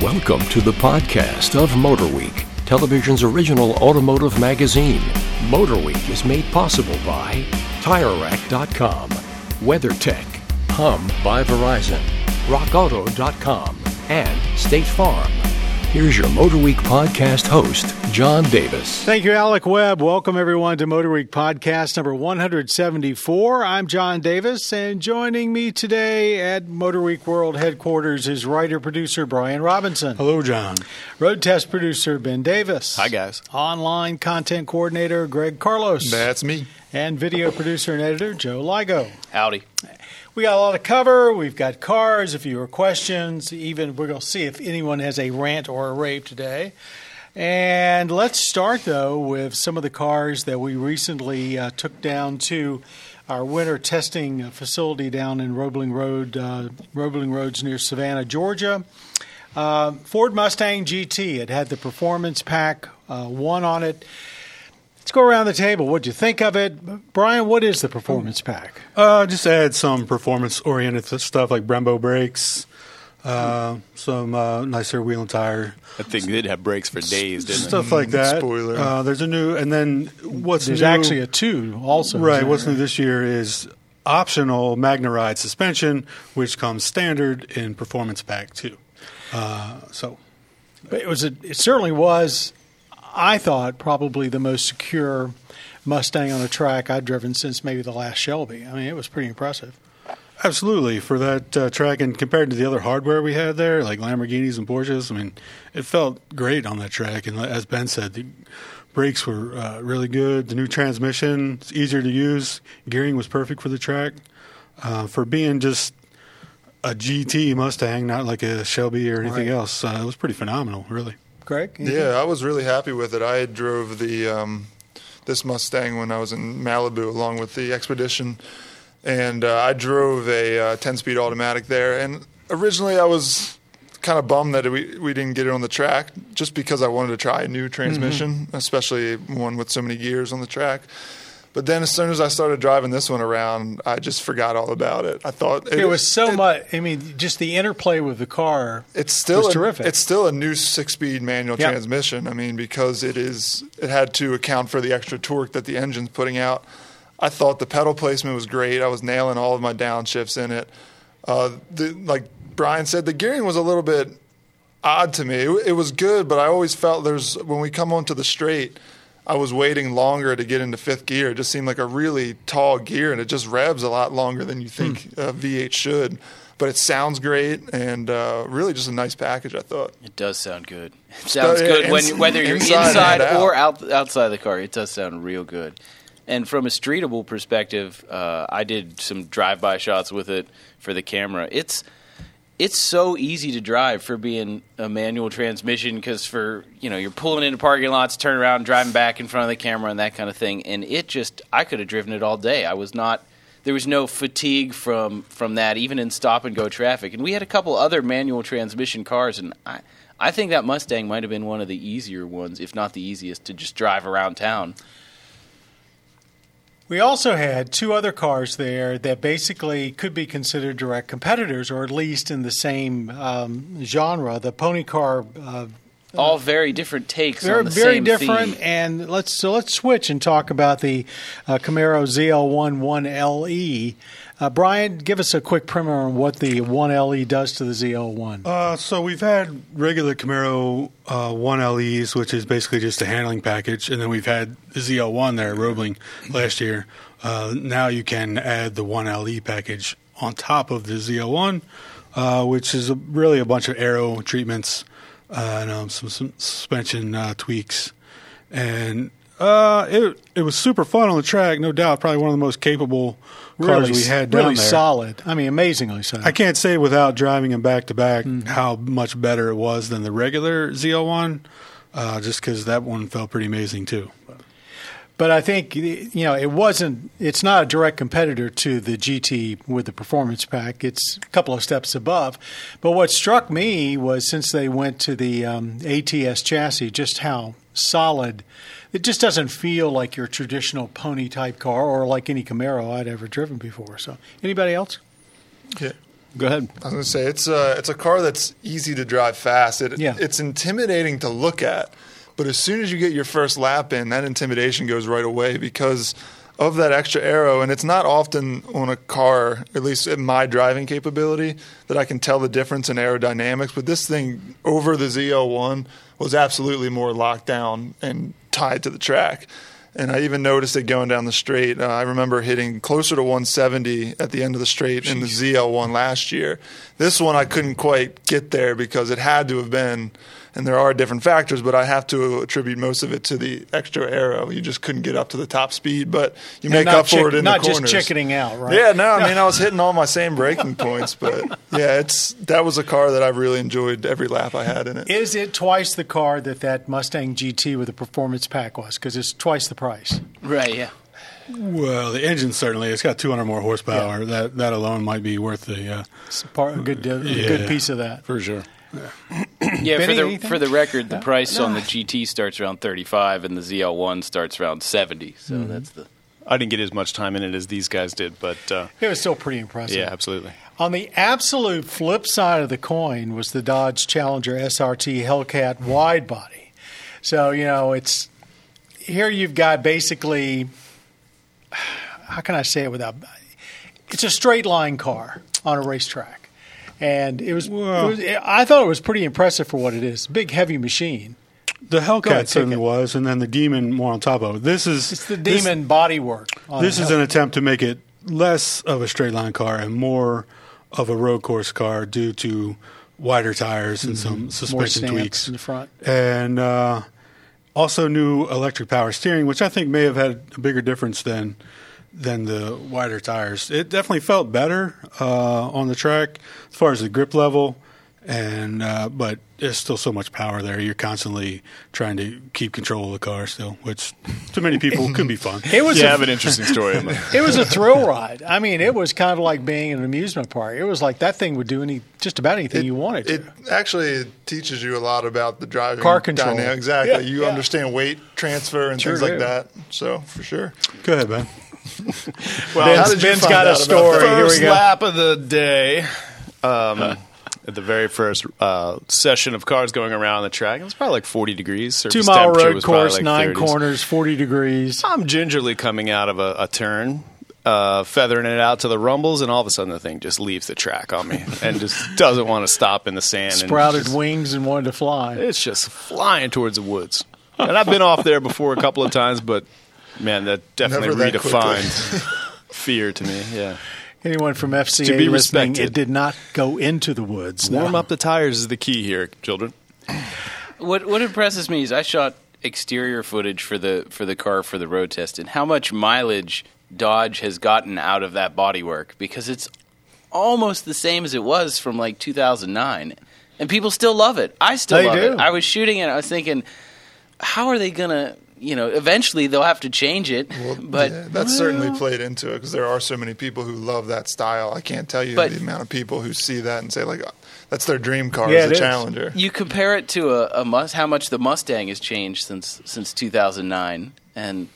Welcome to the podcast of MotorWeek, television's original automotive magazine. MotorWeek is made possible by TireRack.com, WeatherTech, Hum by Verizon, RockAuto.com, and State Farm. Here's your Motor Week podcast host, John Davis. Thank you, Alec Webb. Welcome, everyone, to Motor Week podcast number 174. I'm John Davis, and joining me today at Motor Week World headquarters is writer producer Brian Robinson. Hello, John. Road test producer Ben Davis. Hi, guys. Online content coordinator Greg Carlos. That's me. And video producer and editor Joe Ligo. Howdy. We got a lot to cover. We've got cars, if you have questions. Even we're going to see if anyone has a rant or a rave today. And let's start though with some of the cars that we recently uh, took down to our winter testing facility down in Roebling Road, uh, Roebling Roads near Savannah, Georgia. Uh, Ford Mustang GT. It had the performance pack uh, one on it. Let's go around the table. What do you think of it, Brian? What is the performance pack? Uh, just add some performance-oriented stuff like Brembo brakes, uh, some uh, nicer wheel and tire. That thing did have brakes for days, didn't stuff like that. Spoiler. Uh, there's a new, and then what's There's new, actually a two also. right. What's new this year is optional MagneRide suspension, which comes standard in performance pack two. Uh, so But it was. A, it certainly was. I thought probably the most secure Mustang on a track I've driven since maybe the last Shelby. I mean, it was pretty impressive. Absolutely, for that uh, track, and compared to the other hardware we had there, like Lamborghinis and Porsches, I mean, it felt great on that track. And as Ben said, the brakes were uh, really good. The new transmission, it's easier to use. Gearing was perfect for the track. Uh, for being just a GT Mustang, not like a Shelby or anything Right. else, uh, it was pretty phenomenal, really. Greg? anything? Yeah, I was really happy with it. I drove the um, this Mustang when I was in Malibu along with the Expedition, and uh, I drove a uh, 10-speed automatic there. And originally, I was kind of bummed that we we didn't get it on the track, just because I wanted to try a new transmission, especially one with so many gears on the track. But then, as soon as I started driving this one around, I just forgot all about it. I thought It was so it- much. I mean, just the interplay with the car. It's still a, terrific. It's still a new six-speed manual Yep. transmission. I mean, because it is, it had to account for the extra torque that the engine's putting out. I thought the pedal placement was great. I was nailing all of my downshifts in it. Uh, the, like Brian said, the gearing was a little bit odd to me. It, it was good, but I always felt there's when we come onto the straight, I was waiting longer to get into fifth gear. It just seemed like a really tall gear, and it just revs a lot longer than you think uh, V8 should. But it sounds great, and uh, really just a nice package. I thought. It does sound good. It sounds yeah, good when whether you're inside inside, out. or out, outside the car. It does sound real good. And from a streetable perspective, uh, I did some drive-by shots with it for the camera. It's it's so easy to drive for being a manual transmission because for you know you're pulling into parking lots, turn around, driving back in front of the camera, and that kind of thing. And it just I could have driven it all day. I was not there was no fatigue from from that even in stop and go traffic. And we had a couple other manual transmission cars, and I I think that Mustang might have been one of the easier ones, if not the easiest, to just drive around town. We also had two other cars there that basically could be considered direct competitors, or at least in the same um, genre. The pony car uh, All very different takes very on the very different. theme. And let's so let's switch and talk about the uh, Camaro ZL1 1LE. Uh, Brian, give us a quick primer on what the 1LE does to the ZL1. Uh, so we've had regular Camaro uh, 1LEs, which is basically just a handling package, and then we've had the ZL1 there, Roebling, last year. Uh, now you can add the 1LE package on top of the ZL1, uh, which is a, really a bunch of aero treatments uh, and um, some, some suspension tweaks. And uh, it it was super fun on the track, no doubt. Probably one of the most capable cars really, we had down really there. solid. I mean, amazingly so. I can't say without driving them back to back Mm-hmm. how much better it was than the regular ZL1, uh, just because that one felt pretty amazing too. But I think you know it wasn't. It's not a direct competitor to the GT with the performance pack. It's a couple of steps above. But what struck me was since they went to the um, ATS chassis, just how solid. It just doesn't feel like your traditional pony type car or like any Camaro I'd ever driven before. So, anybody else? Yeah. Go ahead. I was going to say it's a it's a car that's easy to drive fast. It, Yeah. It's intimidating to look at, but as soon as you get your first lap in, that intimidation goes right away because of that extra aero. And it's not often on a car, at least in my driving capability, that I can tell the difference in aerodynamics. But this thing over the ZL1 was absolutely more locked down and tied to the track. And I even noticed it going down the straight. Uh, I remember hitting closer to 170 at the end of the straight in the ZL1 last year. This one I couldn't quite get there because it had to have been, and there are different factors, but I have to attribute most of it to the extra aero. You just couldn't get up to the top speed, but you And make not up for it in not the corners. Not just chickening out, right? Yeah, no, I mean I was hitting all my same braking points, but yeah, it's that was a car that I really enjoyed every lap I had in it. Is it twice the car that that Mustang GT with the performance pack was? Because it's twice the price. Right. Yeah. Well, the engine certainly it's got 200 more horsepower. That that alone might be worth the. Uh, It's part, a good, a Yeah. good piece of that. For sure. Yeah, Benny, for the anything? for the record, the price on the GT starts around 35 and the ZL1 starts around 70. So Mm-hmm. that's the I didn't get as much time in it as these guys did, but uh, It was still pretty impressive. yeah, absolutely. On the absolute flip side of the coin was the Dodge Challenger SRT Hellcat wide body. So, you know, it's here you've got basically how can I say it without it's a straight line car on a racetrack. And it was, it was I thought it was pretty impressive for what it is. Big heavy machine. the ahead, Hellcat take certainly it. was, and then the Demon more on top of it. This is It's the demon bodywork. on This is an attempt to make it less of a straight line car and more of a road course car due to wider tires and some Mm-hmm. more suspension tweaks. in the front. and uh, also new electric power steering, which I think may have had a bigger difference than than the wider tires. It definitely felt better uh, on the track as far as the grip level, and uh, but there's still so much power there. You're constantly trying to keep control of the car still, which to many people could be fun. It was Yeah, I a have an interesting story. It was a thrill ride. I mean, it was kind of like being in an amusement park. It was like that thing would do any just about anything you wanted to. It actually teaches you a lot about the driving Car control. dynamic. Exactly. Yeah, you yeah. understand weight transfer and Sure things like that. So for sure. Go ahead, Ben. Well, Ben's- how did you got a story. that? Here we first go. lap of the day. Um, at the very first uh, session of cars going around the track, it was probably like 40 degrees. Surface Two mile road was course, like nine 30s. corners, 40 degrees. I'm gingerly coming out of a, a turn, uh, feathering it out to the rumbles, and all of a sudden the thing just leaves the track on me and just doesn't want to stop in the sand. and Sprouted just- wings and wanted to fly. It's just flying towards the woods. And I've been off there before a couple of times, but man, that definitely Never that redefined fear to me. Yeah. Anyone from FCA To be listening, respected. it did not go into the woods. Warm No. up the tires is the key here, children. What what impresses me is I shot exterior footage for the for the car for the road test and how much mileage Dodge has gotten out of that bodywork because it's almost the same as it was from like 2009 and people still love it. I still They love do. it. I was shooting it I was thinking how are they going to, you know, eventually they'll have to change it, but Yeah, that's certainly played into it because there are so many people who love that style. I can't tell you But- the amount of people who see that and say like, "Oh, that's their dream car Yeah, as it a is. Challenger. you compare it to a, a must how much the Mustang has changed since since 2009 and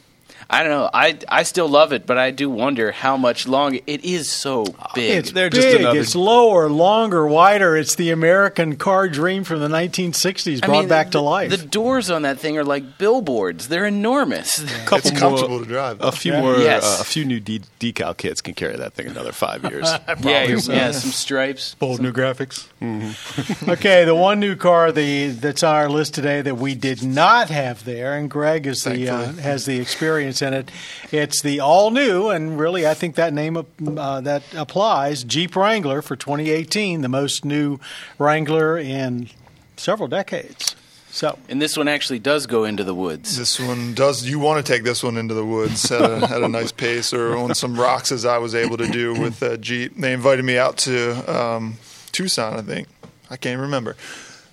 I don't know. I I still love it, but I do wonder how much longer it is so big. It's They're big. just another- It's lower, longer, wider. It's the American car dream from the 1960s I brought mean, back to life. The doors on that thing are like billboards. They're enormous. It's comfortable to drive. A few Yeah. more, Yes. uh, a few new de- decal kits can carry that thing another five years. yeah, yeah, some stripes. Bold new graphics. Okay, the one new car the that's on our list today that we did not have there, and Greg is the uh, has the experience in it. It's the all new, and really, I think that name uh, that applies Jeep Wrangler for 2018, the most new Wrangler in several decades. So And this one actually does go into the woods. This one does. You want to take this one into the woods at a, at a nice pace, or on some rocks, as I was able to do with uh, Jeep. They invited me out to um, Tucson, I think. I can't remember.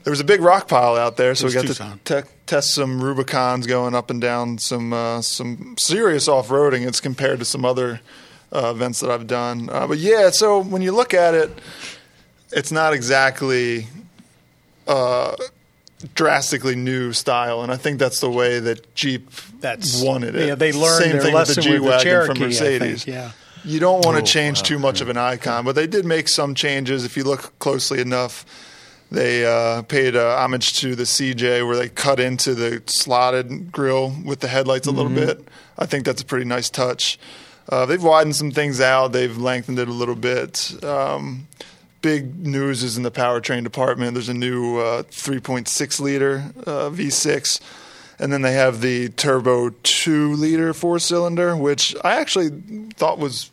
There was a big rock pile out there, so we got was to te- test some Rubicons going up and down some uh, some serious off roading. It's compared to some other uh, events that I've done. Uh, but yeah, so when you look at it, it's not exactly uh, drastically new style, and I think that's the way that Jeep that's wanted it. Yeah, they learned Same their thing with lesson the G with the wagon Cherokee. from I Mercedes. think, yeah. You don't want to Oh, change wow. too much of an icon, but they did make some changes. If you look closely enough, they uh, paid uh, homage to the CJ where they cut into the slotted grill with the headlights a little bit. I think that's a pretty nice touch. Uh, they've widened some things out. They've lengthened it a little bit. Um, big news is in the powertrain department. There's a new uh, 3.6 liter uh, V6, and then they have the turbo 2 liter four cylinder, which I actually thought was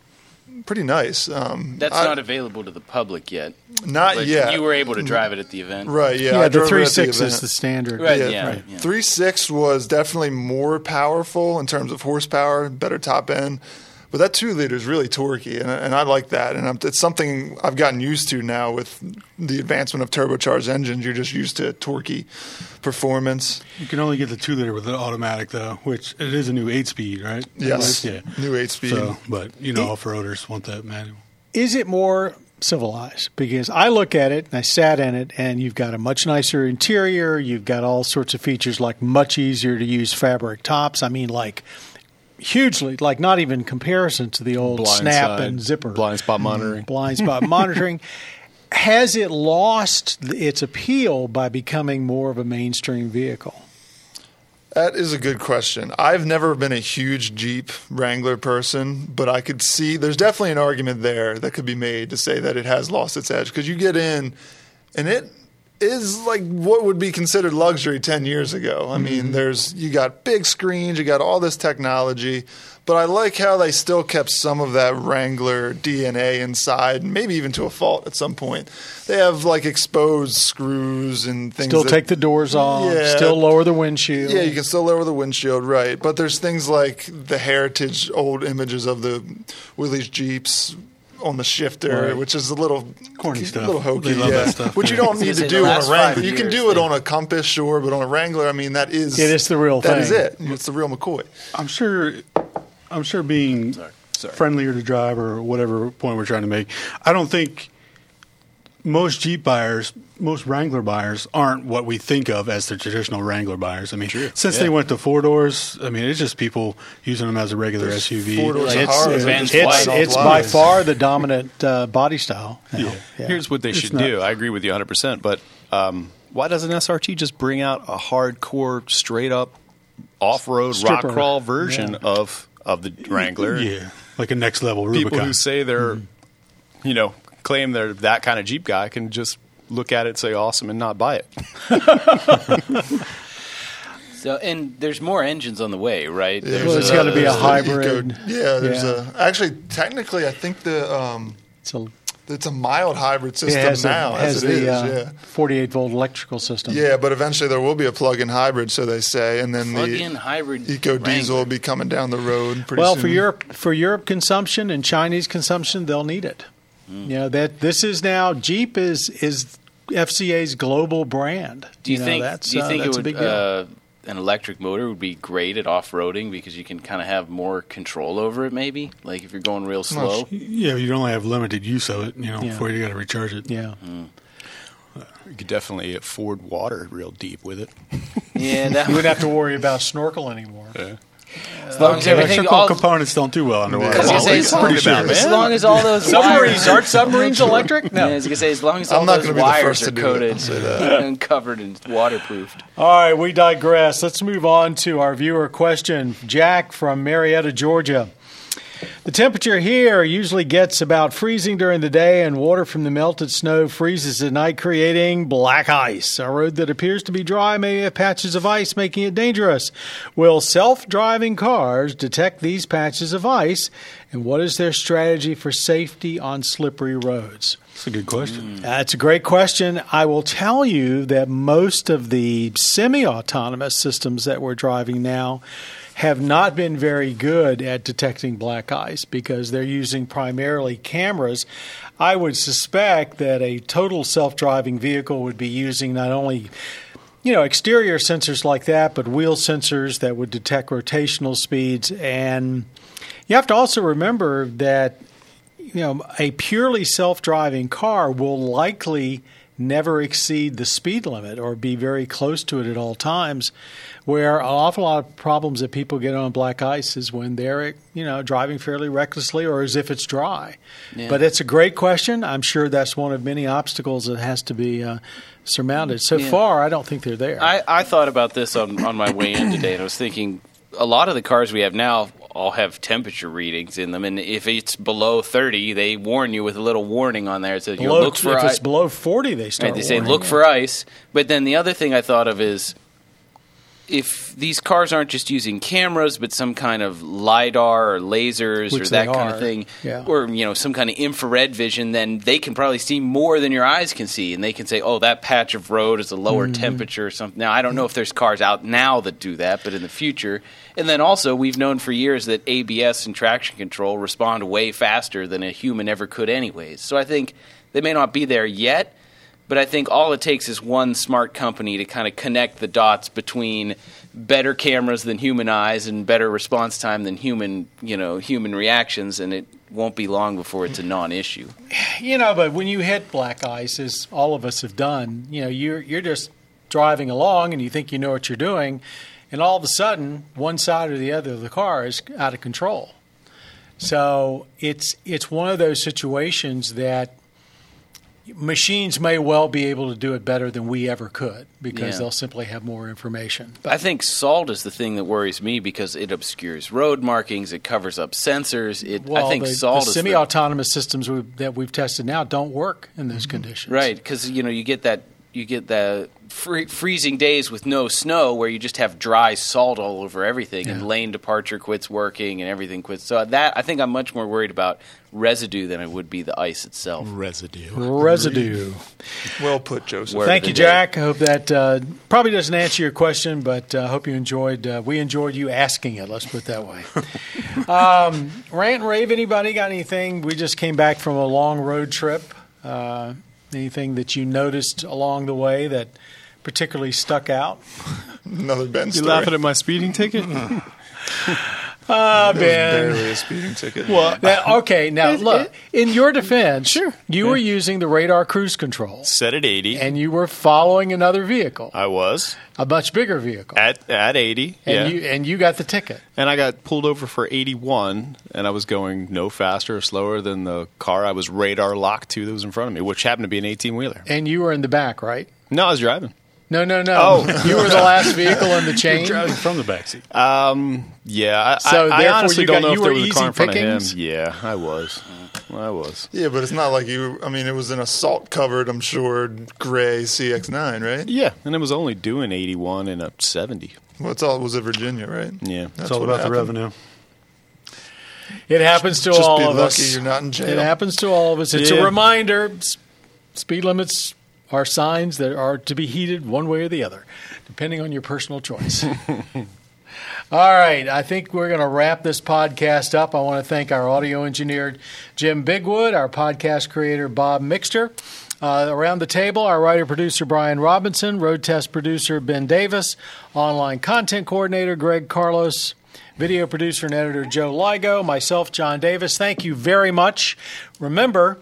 pretty nice. Um, That's I- not available to the public yet. not But yet. You were able to drive it at the event. right? Yeah, Yeah, the three at the six is the standard. Right. Yeah, Yeah, right. yeah. Three six was definitely more powerful in terms of horsepower, better top end. But that two liter is really torquey, and, and I like that. And I'm, it's something I've gotten used to now with the advancement of turbocharged engines. You're just used to torquey performance. You can only get the two liter with an automatic though, which it is a new eight speed, right? Yes, Yeah. new eight speed. So, but you know, off roaders want that manual. is it more civilized? Because I look at it and I sat in it, and you've got a much nicer interior. You've got all sorts of features like much easier to use fabric tops. I mean, like hugely, like not even comparison to the old Blind snap side, and zipper blind spot monitoring. Mm, blind spot monitoring. Has it lost its appeal by becoming more of a mainstream vehicle? That is a good question. I've never been a huge Jeep Wrangler person, but I could see there's definitely an argument there that could be made to say that it has lost its edge because you get in and it is like what would be considered luxury 10 years ago. I mean, mm-hmm. there's you got big screens, you got all this technology, but I like how they still kept some of that Wrangler DNA inside, maybe even to a fault at some point. They have like exposed screws and things Still that- take the doors off. Yeah. Still lower the windshield. yeah, you can still lower the windshield, right? But there's things like the heritage old images of the Willys Jeeps on the shifter, Right. which is a little Corny stuff. a little hokey, love yeah. that stuff, Which you don't need to do the on a Wrangler. five You can do it they- on a Compass, sure, but on a Wrangler, I mean, that is It is the real That thing. is it. It's the real McCoy. I'm sure. I'm sure being Sorry. friendlier to drive or whatever point we're trying to make. I don't think most Jeep buyers, most Wrangler buyers, aren't what we think of as the traditional Wrangler buyers. I mean, since they went to four doors, I mean, it's just people using them as a regular There's SUV. four doors of It's, Harley. it's, They're Vans just it's, it's by far the dominant uh, body style. now. Yeah. Here's what they It's should not- do. I agree with you 100%. But um, why doesn't SRT just bring out a hardcore, straight up, off road rock crawl version Yeah. of of the Wrangler? yeah, like a next level Rubicon. People who say they're, you know, claim they're that kind of Jeep guy can just look at it, say awesome, and not buy it. So, and there's more engines on the way, right? Yeah, There's Well, it's a- gotta be a hybrid. Eco- yeah, there's Yeah. a actually technically I think the um, It's a, it's a mild hybrid it system has, now a, as has it the is. uh, yeah. 48 volt electrical system. Yeah, but eventually there will be a plug-in hybrid, so they say, and then the plug-in the hybrid Eco Diesel will be coming down the road pretty Well, soon. for Europe, for Europe consumption and Chinese consumption, they'll need it. Hmm. You know that this is now Jeep is is FCA's global brand. Do you, know, think? that's, do you uh, think it that's a would big deal. uh, an electric motor would be great at off roading because you can kind of have more control over it? Maybe like if you're going real slow. yeah, you only have limited use of it. You know, Yeah. before you got to recharge it. yeah. You could definitely afford water real deep with it. Yeah, that You wouldn't have to worry about snorkel anymore. As long as everything. Electrical All, components don't do well underwater. I was gonna say, on, as what are long, you as long as all those Submarines aren't submarines electric? Yeah, I was gonna say as long as all I'm not those be wires are to do it, coated and covered and waterproofed. All right, we digress. Let's move on to our viewer question. Jack from Marietta, Georgia. The temperature here usually gets about freezing during the day, and water from the melted snow freezes at night, creating black ice. A road that appears to be dry may have patches of ice, making it dangerous. Will self driving cars detect these patches of ice, and what is their strategy for safety on slippery roads? That's a good question. Hmm. That's a great question. I will tell you that most of the semi autonomous systems that we're driving now have not been very good at detecting black ice because they're using primarily cameras. I would suspect that a total self driving vehicle would be using not only you know, exterior sensors like that, but wheel sensors that would detect rotational speeds. And you have to also remember that you know, a purely self-driving car will likely never exceed the speed limit or be very close to it at all times. Where an awful lot of problems that people get on black ice is when they're you know driving fairly recklessly or as if it's dry. Yeah. But it's a great question. I'm sure that's one of many obstacles that has to be uh, surmounted. So Yeah. far, I don't think they're there. I, I thought about this on, on my way in today, and I was thinking a lot of the cars we have now all have temperature readings in them, and if it's below 30, they warn you with a little warning on there. It says, you know, look for if i- it's below 40, they start Right, they say look you. for ice. But then the other thing I thought of is if these cars aren't just using cameras, but some kind of lidar or lasers Which or that kind are, of thing, yeah. or you know some kind of infrared vision, then they can probably see more than your eyes can see, and they can say, "Oh, that patch of road is a lower Mm-hmm. temperature or something." Now I don't know if there's cars out now that do that, but in the future, and then also we've known for years that ABS and traction control respond way faster than a human ever could, anyways. So I think they may not be there yet. But I think all it takes is one smart company to kind of connect the dots between better cameras than human eyes and better response time than human, you know, human reactions, and it won't be long before it's a non-issue. You know, but when you hit black ice, as all of us have done, you know, you're you're just driving along and you think you know what you're doing, and all of a sudden, one side or the other of the car is out of control. So it's it's one of those situations that machines may well be able to do it better than we ever could because Yeah. they'll simply have more information. I think salt is the thing that worries me because it obscures road markings, it covers up sensors. It, Well, I think the, salt the is the- semi-autonomous systems we, that we've tested now don't work in those mm-hmm. conditions. Right, because you know you get that you get the free, freezing days with no snow where you just have dry salt all over everything, Yeah. and lane departure quits working, and everything quits. So that I think I'm much more worried about residue than I would be the ice itself. Residue. Residue. Well put, Joseph. Word Thank you, the day. Jack. I hope that uh, probably doesn't answer your question, but I uh, hope you enjoyed. Uh, we enjoyed you asking it. Let's put it that way. um, rant and rave. Anybody got anything? We just came back from a long road trip. Uh, anything that you noticed along the way that particularly stuck out? Another Ben You story. laughing at my speeding ticket? Ah, It was Ben. barely a speeding ticket. well, Now, okay, now look. In your defense, Sure. you were using the radar cruise control, set at 80. and you were following another vehicle, I was a much bigger vehicle, at at 80. and yeah. you and you got the ticket. and I got pulled over for 81, and I was going no faster or slower than the car I was radar locked to that was in front of me, which happened to be an 18 wheeler. And you were in the back, right? No, I was driving. No, no, no. Oh. you were the last vehicle in the chain. Driving from the backseat. Um, yeah, I, So I, I therefore honestly you don't got- know you if there was a car in easy front of pickings? him. Yeah, I was. I was. yeah, but it's not like you. I mean, it was an assault covered, I'm sure, gray CX9, right? Yeah, and it was only doing 81 and up 70. Well, it's all was it Virginia, right? Yeah. That's It's all what about the revenue. It happens to Just all be of lucky us. you're not in jail. It happens to all of us. It's a reminder. Speed limits are signs that are to be heeded one way or the other, depending on your personal choice. All right, I think we're going to wrap this podcast up. I want to thank our audio engineer, Jim Bigwood, our podcast creator, Bob Mixter. Uh, around the table, our writer producer, Brian Robinson, road test producer, Ben Davis, online content coordinator, Greg Carlos, video producer and editor, Joe Ligo, myself, John Davis. Thank you very much. Remember,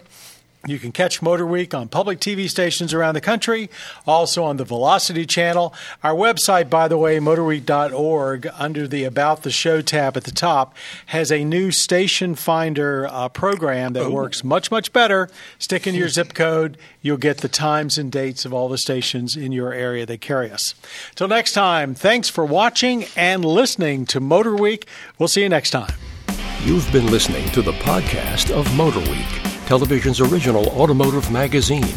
you can catch Motor Week on public TV stations around the country, also on the Velocity channel. Our website, by the way, motorweek.org, under the About the Show tab at the top, has a new station finder uh, program that works much, much better. Stick in your zip code, you'll get the times and dates of all the stations in your area that carry us. Till next time, thanks for watching and listening to Motor Week. We'll see you next time. You've been listening to the podcast of Motor Week, television's original automotive magazine.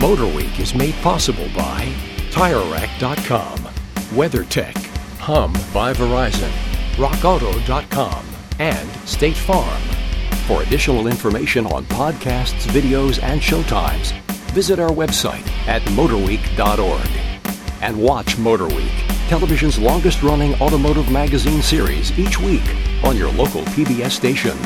Motor Week is made possible by TireRack.com, WeatherTech, Hum by Verizon, RockAuto.com, and State Farm. For additional information on podcasts, videos, and showtimes, visit our website at motorweek.org. And watch Motor Week, television's longest running automotive magazine series each week on your local PBS station.